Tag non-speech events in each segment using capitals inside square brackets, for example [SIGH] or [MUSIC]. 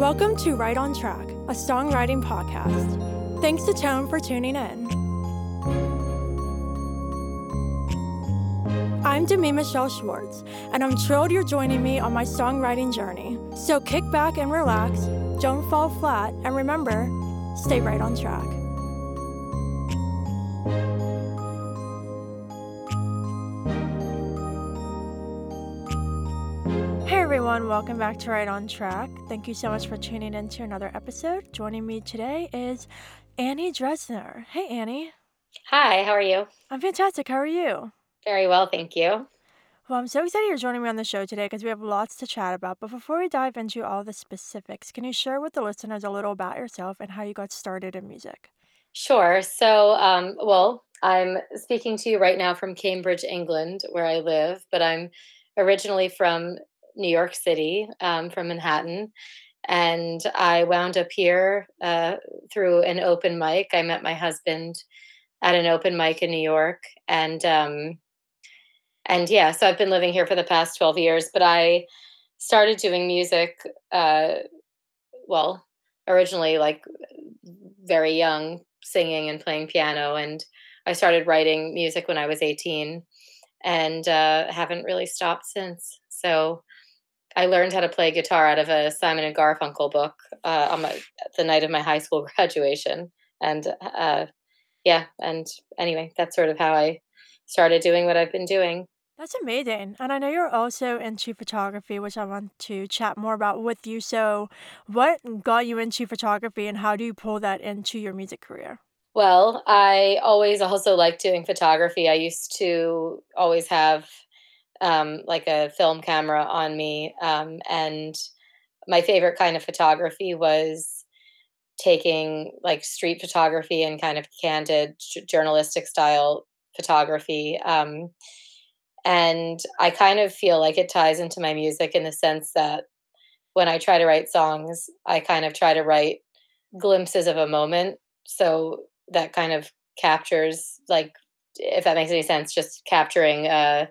Welcome to Write on Track, a songwriting podcast. Thanks to Tone for tuning in. I'm Demi Michelle Schwartz, and I'm thrilled you're joining me on my songwriting journey. So kick back and relax, don't fall flat, and remember, stay write on track. Everyone, welcome back to Write on Track. Thank you so much for tuning in to another episode. Joining me today is Annie Dressner. Hey Annie. Hi, how are you? I'm fantastic. How are you? Very well, thank you. Well, I'm so excited you're joining me on the show today because we have lots to chat about. But before we dive into all the specifics, can you share with the listeners a little about yourself and how you got started in music? Sure. So, um, well, I'm speaking to you right now from Cambridge, England, where I live, but I'm originally from New York City, um, from Manhattan. And I wound up here uh, through an open mic. I met my husband at an open mic in New York. And um, and yeah, so I've been living here for the past 12 years, but I started doing music, uh, well, originally like very young, singing and playing piano. And I started writing music when I was 18 and uh, haven't really stopped since. So I learned how to play guitar out of a Simon and Garfunkel book uh, on my, the night of my high school [LAUGHS] graduation. And uh, yeah, and anyway, that's sort of how I started doing what I've been doing. That's amazing. And I know you're also into photography, which I want to chat more about with you. So, what got you into photography and how do you pull that into your music career? Well, I always also liked doing photography. I used to always have um, like a film camera on me. Um, and my favorite kind of photography was taking like street photography and kind of candid journalistic style photography. Um, and I kind of feel like it ties into my music in the sense that when I try to write songs, I kind of try to write glimpses of a moment. So that kind of captures, like, if that makes any sense, just capturing a,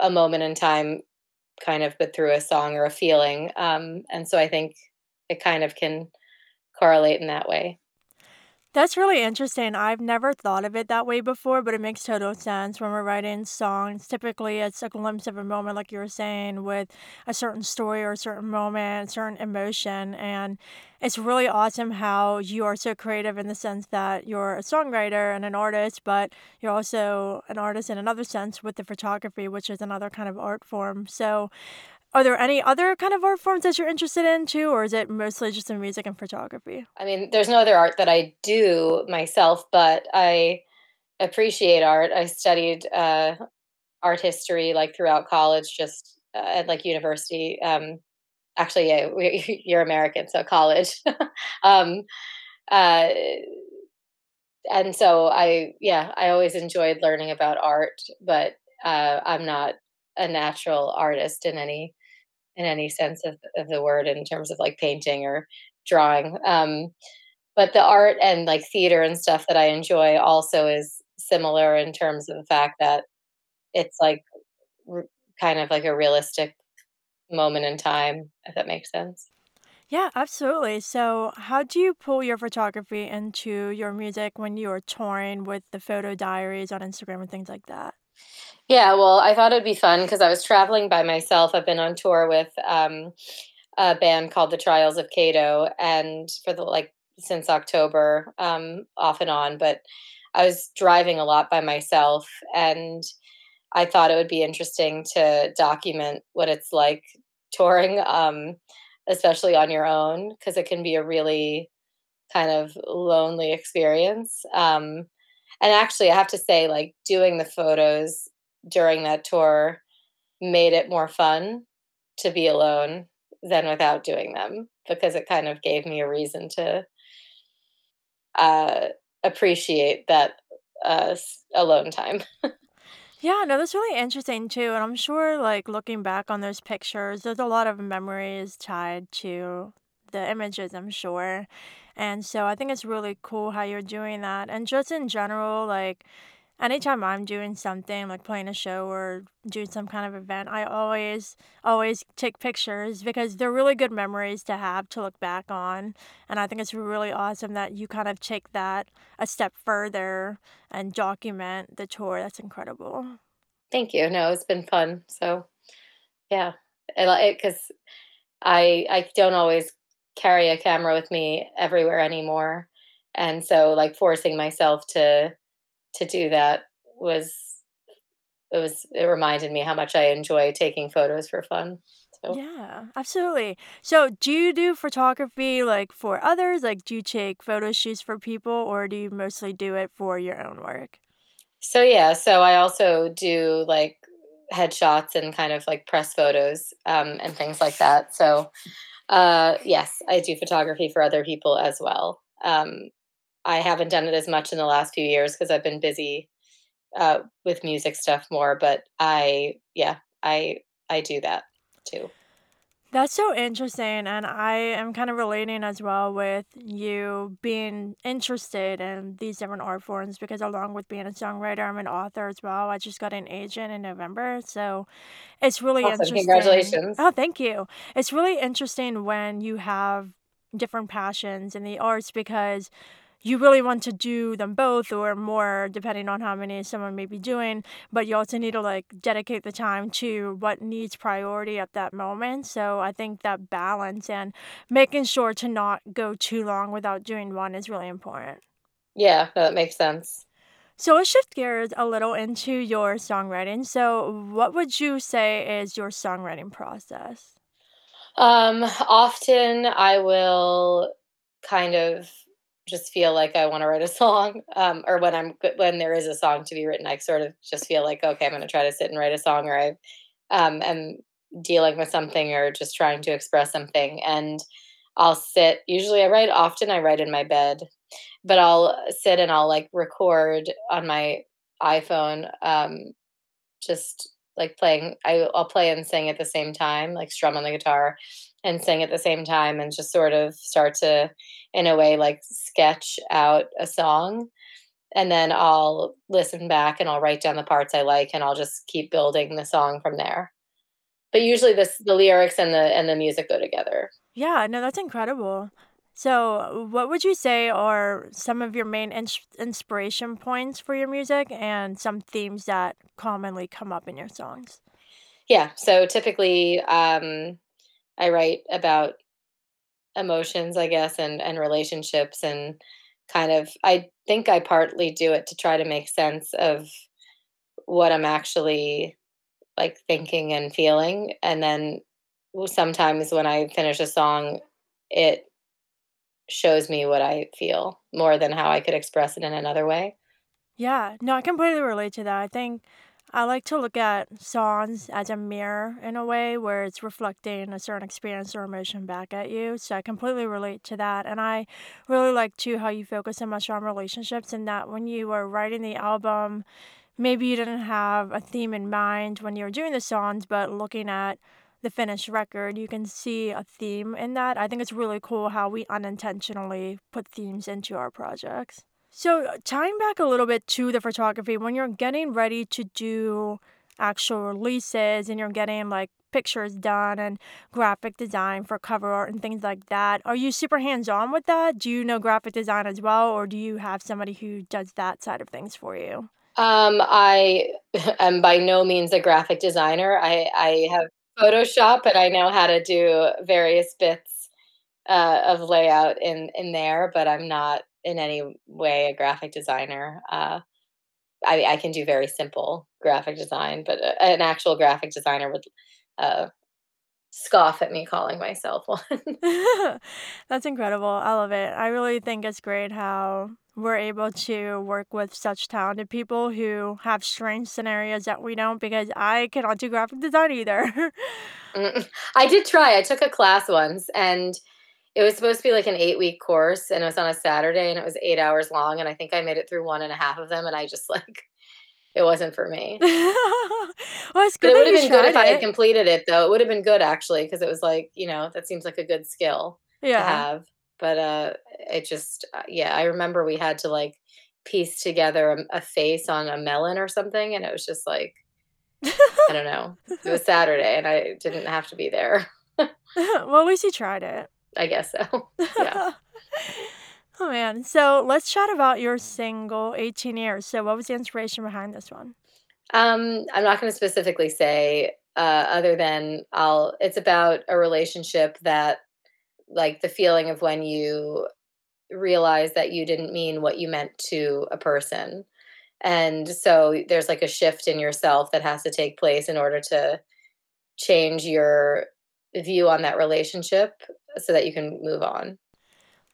a moment in time, kind of, but through a song or a feeling. Um, and so I think it kind of can correlate in that way. That's really interesting. I've never thought of it that way before, but it makes total sense when we're writing songs. Typically, it's a glimpse of a moment, like you were saying, with a certain story or a certain moment, certain emotion. And it's really awesome how you are so creative in the sense that you're a songwriter and an artist, but you're also an artist in another sense with the photography, which is another kind of art form. So, are there any other kind of art forms that you're interested in too, or is it mostly just in music and photography? I mean, there's no other art that I do myself, but I appreciate art. I studied uh, art history like throughout college, just uh, at like university. Um, actually, yeah, we, [LAUGHS] you're American, so college. [LAUGHS] um, uh, and so I, yeah, I always enjoyed learning about art, but uh, I'm not a natural artist in any in any sense of, of the word in terms of like painting or drawing. Um, but the art and like theater and stuff that I enjoy also is similar in terms of the fact that it's like r- kind of like a realistic moment in time, if that makes sense. Yeah, absolutely. So, how do you pull your photography into your music when you are touring with the photo diaries on Instagram and things like that? Yeah, well, I thought it'd be fun because I was traveling by myself. I've been on tour with um, a band called the Trials of Cato, and for the like since October, um, off and on. But I was driving a lot by myself, and I thought it would be interesting to document what it's like touring, um, especially on your own, because it can be a really kind of lonely experience. Um, and actually, I have to say, like doing the photos during that tour made it more fun to be alone than without doing them because it kind of gave me a reason to uh, appreciate that uh, alone time. [LAUGHS] Yeah, no, that's really interesting too. And I'm sure, like, looking back on those pictures, there's a lot of memories tied to the images, I'm sure. And so I think it's really cool how you're doing that. And just in general, like, Anytime I'm doing something, like playing a show or doing some kind of event, I always, always take pictures because they're really good memories to have to look back on, and I think it's really awesome that you kind of take that a step further and document the tour, that's incredible. Thank you. No, it's been fun. So, yeah, and I 'cause I I don't always carry a camera with me everywhere anymore, and so, like, forcing myself to to do that was it was it reminded me how much I enjoy taking photos for fun, so Yeah, absolutely. So, do you do photography, like, for others? Like, do you take photo shoots for people, or do you mostly do it for your own work? So, yeah, so I also do, like, headshots and kind of, like, press photos, um, and things like that. So, uh, yes, I do photography for other people as well. Um, I haven't done it as much in the last few years because I've been busy, uh, with music stuff more, but I yeah, I I do that too. That's so interesting, and I am kind of relating as well with you being interested in these different art forms because along with being a songwriter, I'm an author as well. I just got an agent in November, so it's really Awesome, interesting congratulations. Oh, thank you. It's really interesting when you have different passions in the arts because you really want to do them both or more depending on how many someone may be doing, but you also need to, like, dedicate the time to what needs priority at that moment, so I think that balance and making sure to not go too long without doing one is really important. Yeah, that makes sense. So let's shift gears a little into your songwriting. So what would you say is your songwriting process? Um, often I will kind of just feel like I wanna write a [LAUGHS] song, um, or when I'm when there is a song to be written, I sort of just feel like, "Okay, I'm gonna try to sit and write a song," or I, um, am dealing with something or just trying to express something, and I'll sit usually I write often I write in my bed, but I'll sit and I'll, like, record on my iPhone, um, just, like, playing I I'll play and sing at the same time, like, strum on the guitar and sing at the same time and just sort of start to, in a way, like, sketch out a song, and then I'll listen back and I'll write down the parts I like, and I'll just keep building the song from there. But usually this the lyrics and the and the music go together. Yeah, no, that's incredible. So, what would you say are some of your main ins inspiration points for your music and some themes that commonly come up in your songs? Yeah, so typically, um, I write about emotions, I guess, and and relationships and kind of I think I partly do it to try to make sense of what I'm actually, like, thinking and feeling, and then sometimes when I finish a song, it shows me what I feel more than how I could express it in another way. Yeah, no, I completely relate to that. I think I like to look at songs as a mirror in a way where it's reflecting a certain experience or emotion back at you, so I completely relate to that, and I really like too how you focus so much on relationships and that when you were writing the album, maybe you didn't have a theme in mind when you were doing the songs, but looking at the finished record, you can see a theme in that. I think it's really cool how we unintentionally put themes into our projects. So, tying back a little bit to the photography, when you're getting ready to do actual releases and you're getting, like, pictures done and graphic design for cover art and things like that, are you super hands-on with that? Do you know graphic design as well, or do you have somebody who does that side of things for you? Um, I [LAUGHS] am by no means a graphic designer. I I have Photoshop, but I know how to do various bits, uh, of layout in in there, but I'm not in any way a graphic designer. Uh, I I can do very simple graphic design, but a an actual graphic designer would, uh, scoff at me calling myself [LAUGHS] one. [LAUGHS] That's incredible, I love it. I really think it's great how we're able to work with such talented people who have strange scenarios that we don't because I cannot do graphic design either. [LAUGHS] I did try, I took a class once, and it was supposed to be, like, an eight-week course, and it was on a Saturday, and it was 8 hours long, and I think I made it through one and a half of them, and I just, [LAUGHS] like it wasn't for me. [LAUGHS] Well, it's But good it would've been good if I had completed it, though. It would've been good actually. Cause it was, like, you know, that seems like a good skill to have, but, uh, it just uh, yeah, I remember we had to, like, piece together a, a face on a melon or something, and it was just like I don't know. It was [LAUGHS] Saturday, and I didn't have to be there. well, at least you tried it. I guess so. [LAUGHS] Yeah. [LAUGHS] oh man. So let's chat about your single 18 years. So what was the inspiration behind this one? Um, I'm not going to specifically say uh, other than I'll it's about a relationship that like the feeling of when you realize that you didn't mean what you meant to a person. And so there's like a shift in yourself that has to take place in order to change your view on that relationship so that you can move on.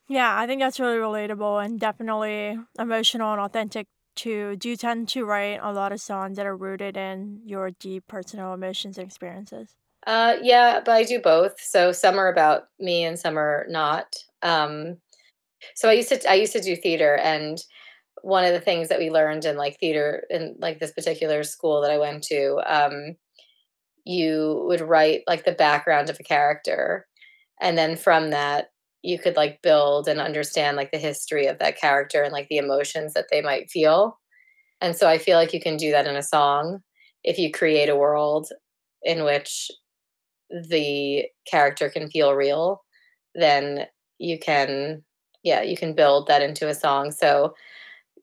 Yeah, I think that's really relatable and definitely emotional and authentic too. Do you tend to write a lot of songs that are rooted in your deep personal emotions and experiences? Uh, yeah, but I do both. So some are about me and some are not. Um, so I used to I used to do theater, and one of the things that we learned in like theater in like this particular school that I went to, um, you would write like the background of a character, and then from that you could like build and understand like the history of that character and like the emotions that they might feel. And so I feel like you can do that in a song if you create a world in which the character can feel real, then you can yeah, you can build that into a song. So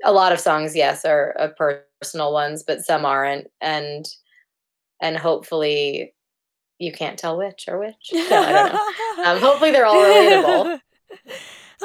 a lot of songs yes are, are personal ones, but some aren't and and hopefully you can't tell which or which. [LAUGHS] So I don't know. Um, hopefully they're all relatable. [LAUGHS]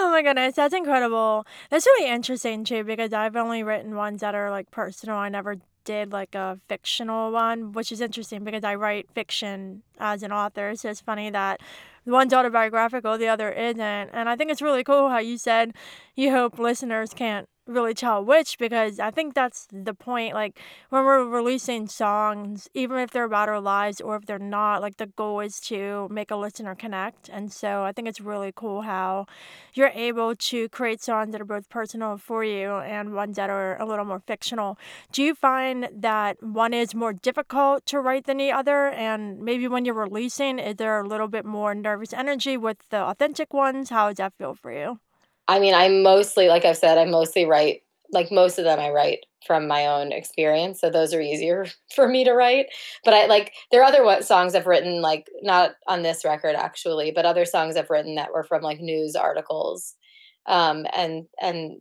Oh my goodness, that's incredible. That's really interesting too because I've only written ones that are like personal. I never did like a fictional one, which is interesting because I write fiction as an author. So it's funny that one's autobiographical, the other isn't. And I think it's really cool how you said you hope listeners can't really tell which because I think that's the point. Like when we're releasing songs, even if they're about our lives or if they're not, like the goal is to make a listener connect. And so I think it's really cool how you're able to create songs that are both personal for you and ones that are a little more fictional. Do you find that one is more difficult to write than the other? And maybe when you're releasing, is there a little bit more nervous energy with the authentic ones? How does that feel for you? I mean, I mostly, like I've said, I mostly write, like most of them I write from my own experience. So those are easier [LAUGHS] for me to write. But I like, there are other what, songs I've written, like not on this record actually, but other songs I've written that were from like news articles um, and, and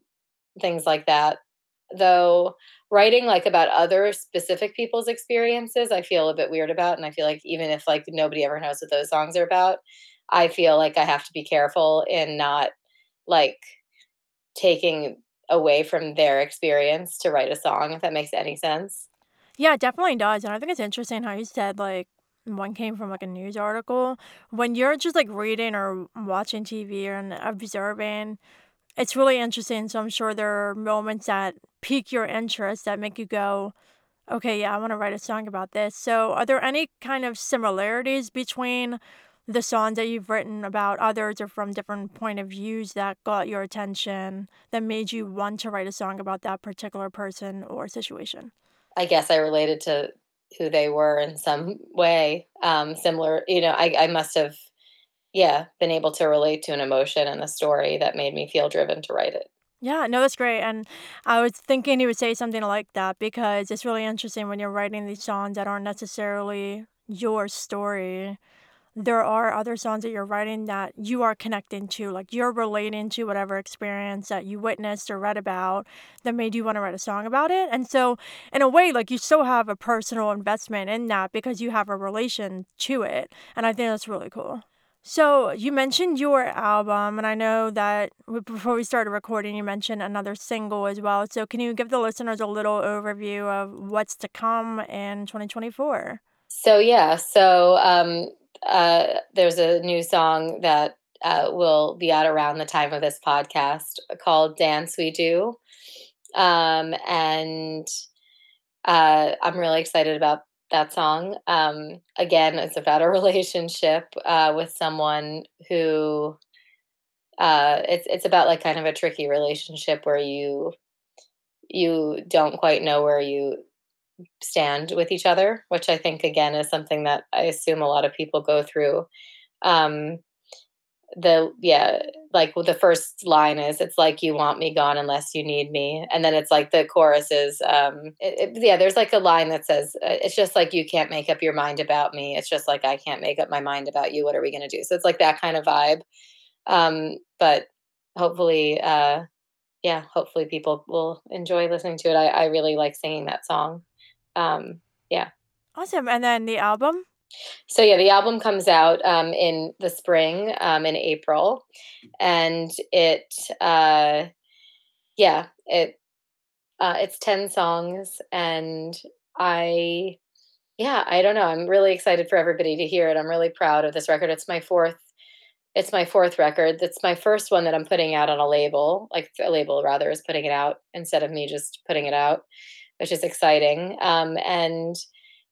things like that. Though writing like about other specific people's experiences, I feel a bit weird about. And I feel like even if like nobody ever knows what those songs are about, I feel like I have to be careful in not like taking away from their experience to write a song, if that makes any sense. Yeah, it definitely does. And I think it's interesting how you said like one came from like a news article. When you're just like reading or watching TV and observing, it's really interesting. So I'm sure there are moments that pique your interest that make you go, okay, yeah, I want to write a song about this. So are there any kind of similarities between the songs that you've written about others or from different point of views that got your attention that made you want to write a song about that particular person or situation? I guess I related to who they were in some way. Um, similar, you know, I, I must have, yeah, been able to relate to an emotion and the story that made me feel driven to write it. Yeah, no, that's great. And I was thinking you would say something like that because it's really interesting when you're writing these songs that aren't necessarily your story there are other songs that you're writing that you are connecting to, like you're relating to whatever experience that you witnessed or read about that made you want to write a song about it. And so, in a way, like you still have a personal investment in that because you have a relation to it. And I think that's really cool. So, you mentioned your album, and I know that before we started recording, you mentioned another single as well. So, can you give the listeners a little overview of what's to come in 2024? So, yeah, so um, uh, there's a new song that uh, will be out around the time of this podcast called Dance We Do. Um, and uh, I'm really excited about that song. Um, again, it's about a [LAUGHS] relationship uh, with someone who uh, it's it's about like kind of a tricky relationship where you you don't quite know where you stand with each other, which I think again is something that I assume a lot of people go through. Um, the yeah like the first line is it's like you want me gone unless you need me. And then it's like the chorus is um it, it, yeah there's like a line that says uh, it's just like you can't make up your mind about me. It's just like i can't make up my mind about you. What are we to do? So it's like that kind of vibe. Um but hopefully uh yeah hopefully people will enjoy listening to it. I, I really like singing that song um yeah awesome and then the album so yeah, the album comes out um, in the spring, um, in April, and it, uh, yeah, it, uh, it's ten songs, and I, yeah, I don't know. I'm really excited for everybody to hear it. I'm really proud of this record. It's my fourth. It's my fourth record. It's my first one that I'm putting out on a label, like a label rather is putting it out instead of me just putting it out, which is exciting. Um, and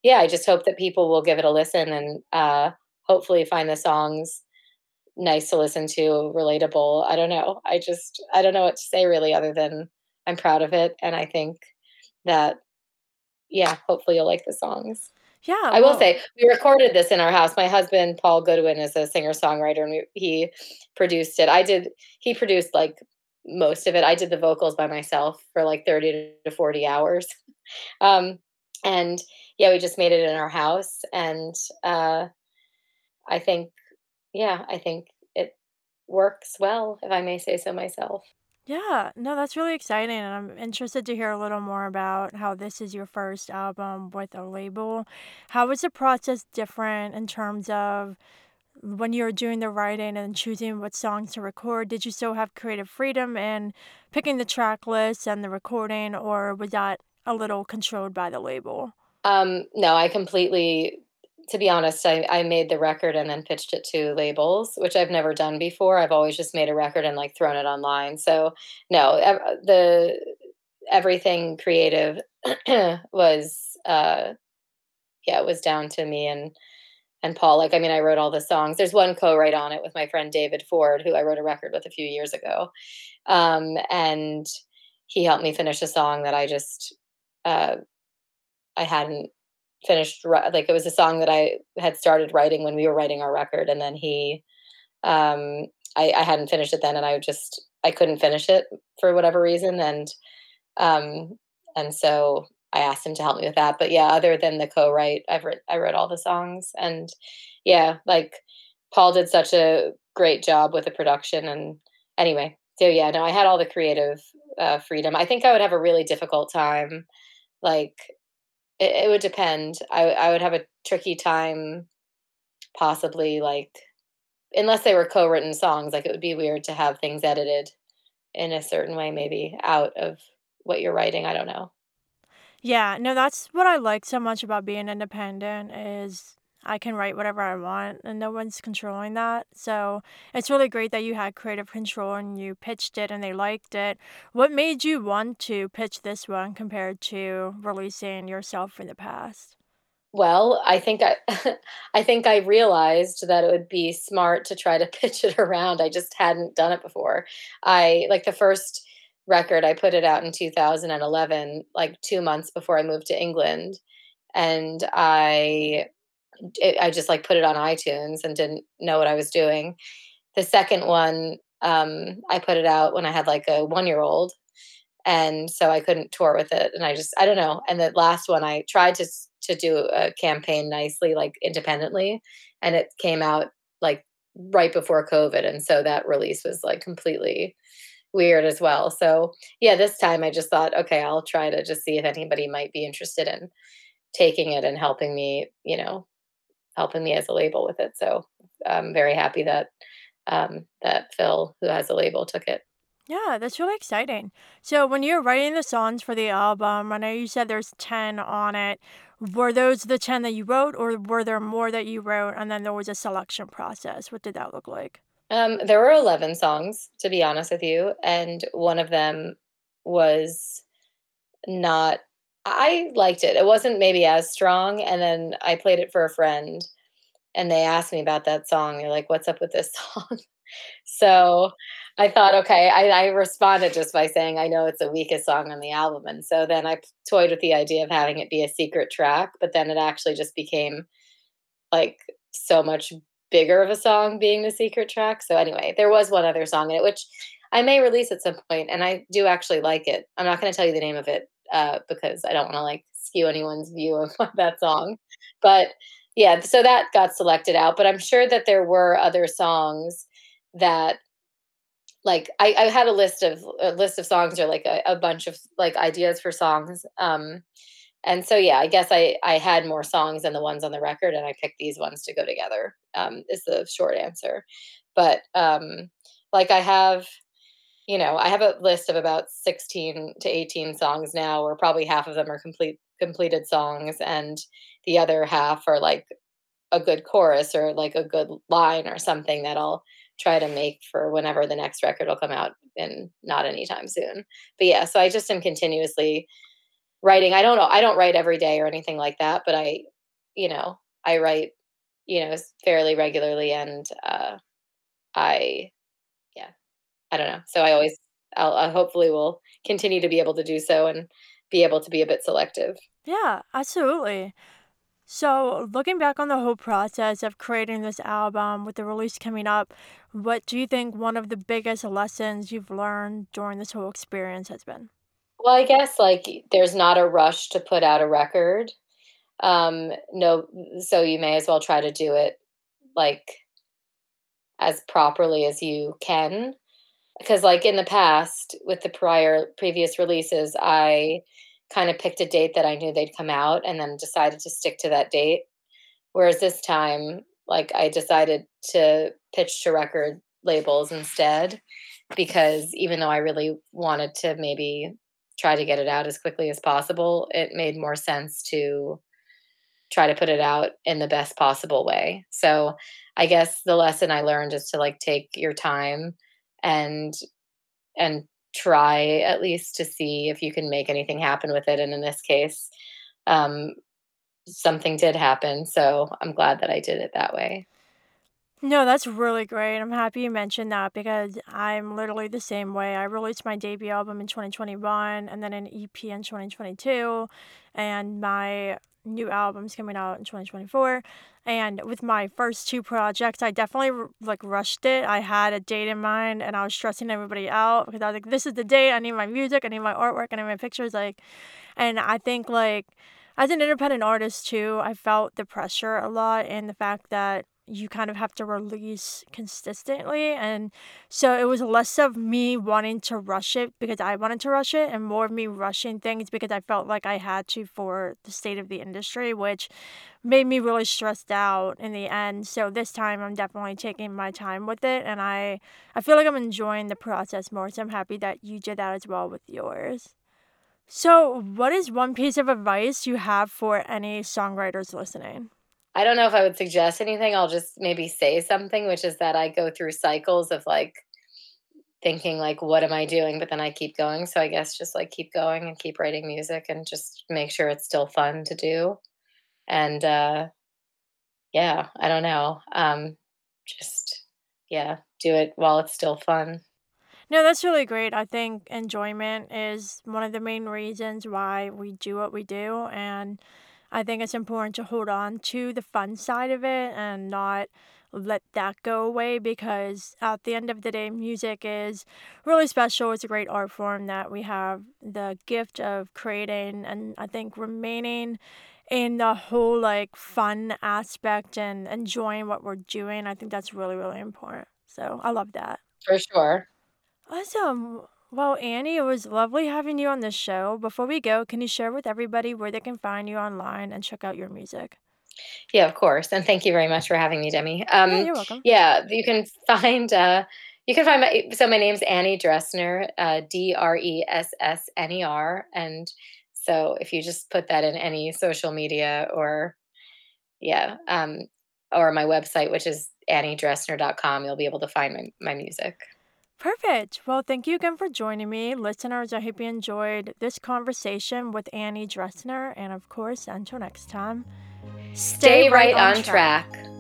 yeah, I just hope that people will give it a listen and uh, hopefully find the songs nice to listen to, relatable. I don't know. I just I don't know what to say really other than I'm proud of it and I think that yeah, hopefully you'll like the songs. Yeah. I will say we recorded this in our house. My husband Paul Goodwin is a singer-songwriter and we, he produced it. I did he produced like most of it. I did the vocals by myself for like 30 to 40 hours. [LAUGHS] Um and yeah, we just made it in our house, and uh, I think, yeah, I think it works well, if I may say so myself. Yeah, no, that's really exciting, and I'm interested to hear a little more about how this is your first album with a label. How was the process different in terms of when you were doing the writing and choosing what songs to record? Did you still have creative freedom in picking the track list and the recording, or was that a little controlled by the label? Um, no, I completely to be honest, I, I made the record and then pitched it to labels, which I've never done before. I've always just made a record and like thrown it online. So no, the everything creative [CLEARS THROAT] was uh yeah, it was down to me and and Paul. Like I mean, I wrote all the songs. There's one co-write on it with my friend David Ford, who I wrote a record with a few years ago, um, and he helped me finish a song that I just uh, I hadn't finished like it was a song that I had started writing when we were writing our record and then he um I, I hadn't finished it then and I just I couldn't finish it for whatever reason and um and so I asked him to help me with that but yeah other than the co-write I've written I wrote all the songs and yeah like Paul did such a great job with the production and anyway so yeah no I had all the creative uh, freedom I think I would have a really difficult time like it, it would depend. I I would have a tricky time, possibly like, unless they were co-written songs. Like it would be weird to have things edited in a certain way, maybe out of what you're writing. I don't know. Yeah, no, that's what I like so much about being independent is I can write whatever I want and no one's controlling that. So it's really great that you had creative control and you pitched it and they liked it. What made you want to pitch this one compared to releasing yourself in the past? Well, I think I [LAUGHS] I think I realized that it would be smart to try to [LAUGHS] pitch it around. I just hadn't done it before. I like the first record I put it out in 2011, like 2 months before I moved to England and I it, I just like put it on iTunes and didn't know what I was doing. The second one, um, I put it out when I had like a one year old. And so I couldn't tour with it. And I just, I don't know. And the last one, I tried to, to do a campaign nicely, like independently. And it came out like right before COVID. And so that release was like completely weird as well. So yeah, this time I just thought, okay, I'll try to just see if anybody might be interested in taking it and helping me, you know, helping me as a label with it. So I'm very happy that um, that Phil, who has a label, took it. Yeah, that's really exciting. So when you're writing the songs for the album, I know you said there's 10 on it. Were those the 10 that you wrote or were there more that you wrote and then there was a selection process? What did that look like? Um, there were 11 songs, to be honest with you, and one of them was not I liked it. It wasn't maybe as strong. And then I played it for a friend and they asked me about that song. They're like, what's up with this [LAUGHS] song? so I thought, okay, I, I, responded just by saying, I know it's the weakest song on the album. And so then I toyed with the idea of having it be a secret track, but then it actually just became like so much bigger of a song being the secret track. So anyway, there was one other song in it, which I may release at some point, and I do actually like it. I'm not going to tell you the name of it uh, because I don't want to like skew anyone's view of [LAUGHS] that song. But yeah, so that got selected out. But I'm sure that there were other songs that like I, I had a list of a list of songs or like a, a bunch of like ideas for songs. Um, and so yeah, I guess I I had more songs than the ones on the record, and I picked these ones to go together. Um, is the short answer. But um, like I have you know, I have a list of about 16 to 18 songs now, where probably half of them are complete completed songs, and the other half are like a good chorus or like a good line or something that I'll try to make for whenever the next record will come out and not anytime soon. But yeah, so I just am continuously writing. I don't know, I don't write every day or anything like that, but I, you know, I write, you know, fairly regularly and uh I yeah, I don't know. So I always, I'll, I hopefully will continue to be able to do so and be able to be a bit selective. Yeah, absolutely. So, looking back on the whole process of creating this album with the release coming up, what do you think one of the biggest lessons you've learned during this whole experience has been? Well, I guess like there's not a rush to put out a record. Um, no, so you may as well try to do it like as properly as you can because like in the past with the prior previous releases i kind of picked a date that i knew they'd come out and then decided to stick to that date whereas this time like i decided to pitch to record labels instead because even though i really wanted to maybe try to get it out as quickly as possible it made more sense to try to put it out in the best possible way. So i guess the lesson i learned is to like take your time and and try at least to see if you can make anything happen with it. And in this case um, something did happen so i'm glad that i did it that way no, that's really great. I'm happy you mentioned that because I'm literally the same way. I released my debut album in 2021 and then an EP in 2022, and my new album's coming out in 2024. And with my first two projects, I definitely like rushed it. I had a date in mind and I was stressing everybody out because I was like, this is the date. I need my music, I need my artwork, I need my pictures. Like, and I think like as an independent artist too, I felt the pressure a lot and the fact that you kind of have to release consistently. And so it was less of me wanting to rush it because I wanted to rush it and more of me rushing things because I felt like I had to for the state of the industry, which made me really stressed out in the end. So this time I'm definitely taking my time with it and I I feel like I'm enjoying the process more. So I'm happy that you did that as well with yours. So, what is one piece of advice you have for any songwriters listening? I don't know if I would suggest anything. I'll just maybe say something, which is that I go through cycles of like thinking like what am I doing, but then I keep going. So I guess just like keep going and keep writing music and just make sure it's still fun to do. And uh yeah, I don't know. Um just yeah, do it while it's still fun. No, that's really great. I think enjoyment is one of the main reasons why we do what we do and I think it's important to hold on to the fun side of it and not let that go away because at the end of the day, music is really special. It's a great art form that we have the gift of creating and I think remaining in the whole like fun aspect and enjoying what we're doing. I think that's really, really important. So I love that. For sure. Awesome. Well, Annie, it was lovely having you on this show. Before we go, can you share with everybody where they can find you online and check out your music? Yeah, of course. And thank you very much for having me, Demi. Yeah, Um, you're welcome. yeah, you can find uh, you can find my so my name's Annie Dressner, uh, D R E S S N E R, and so if you just put that in any social media or yeah, um, or my website, which is anniedressner.com, you'll be able to find my, my music. Perfect. Well, thank you again for joining me. Listeners, I hope you enjoyed this conversation with Annie Dressner. And of course, until next time, stay Stay right right on track. track.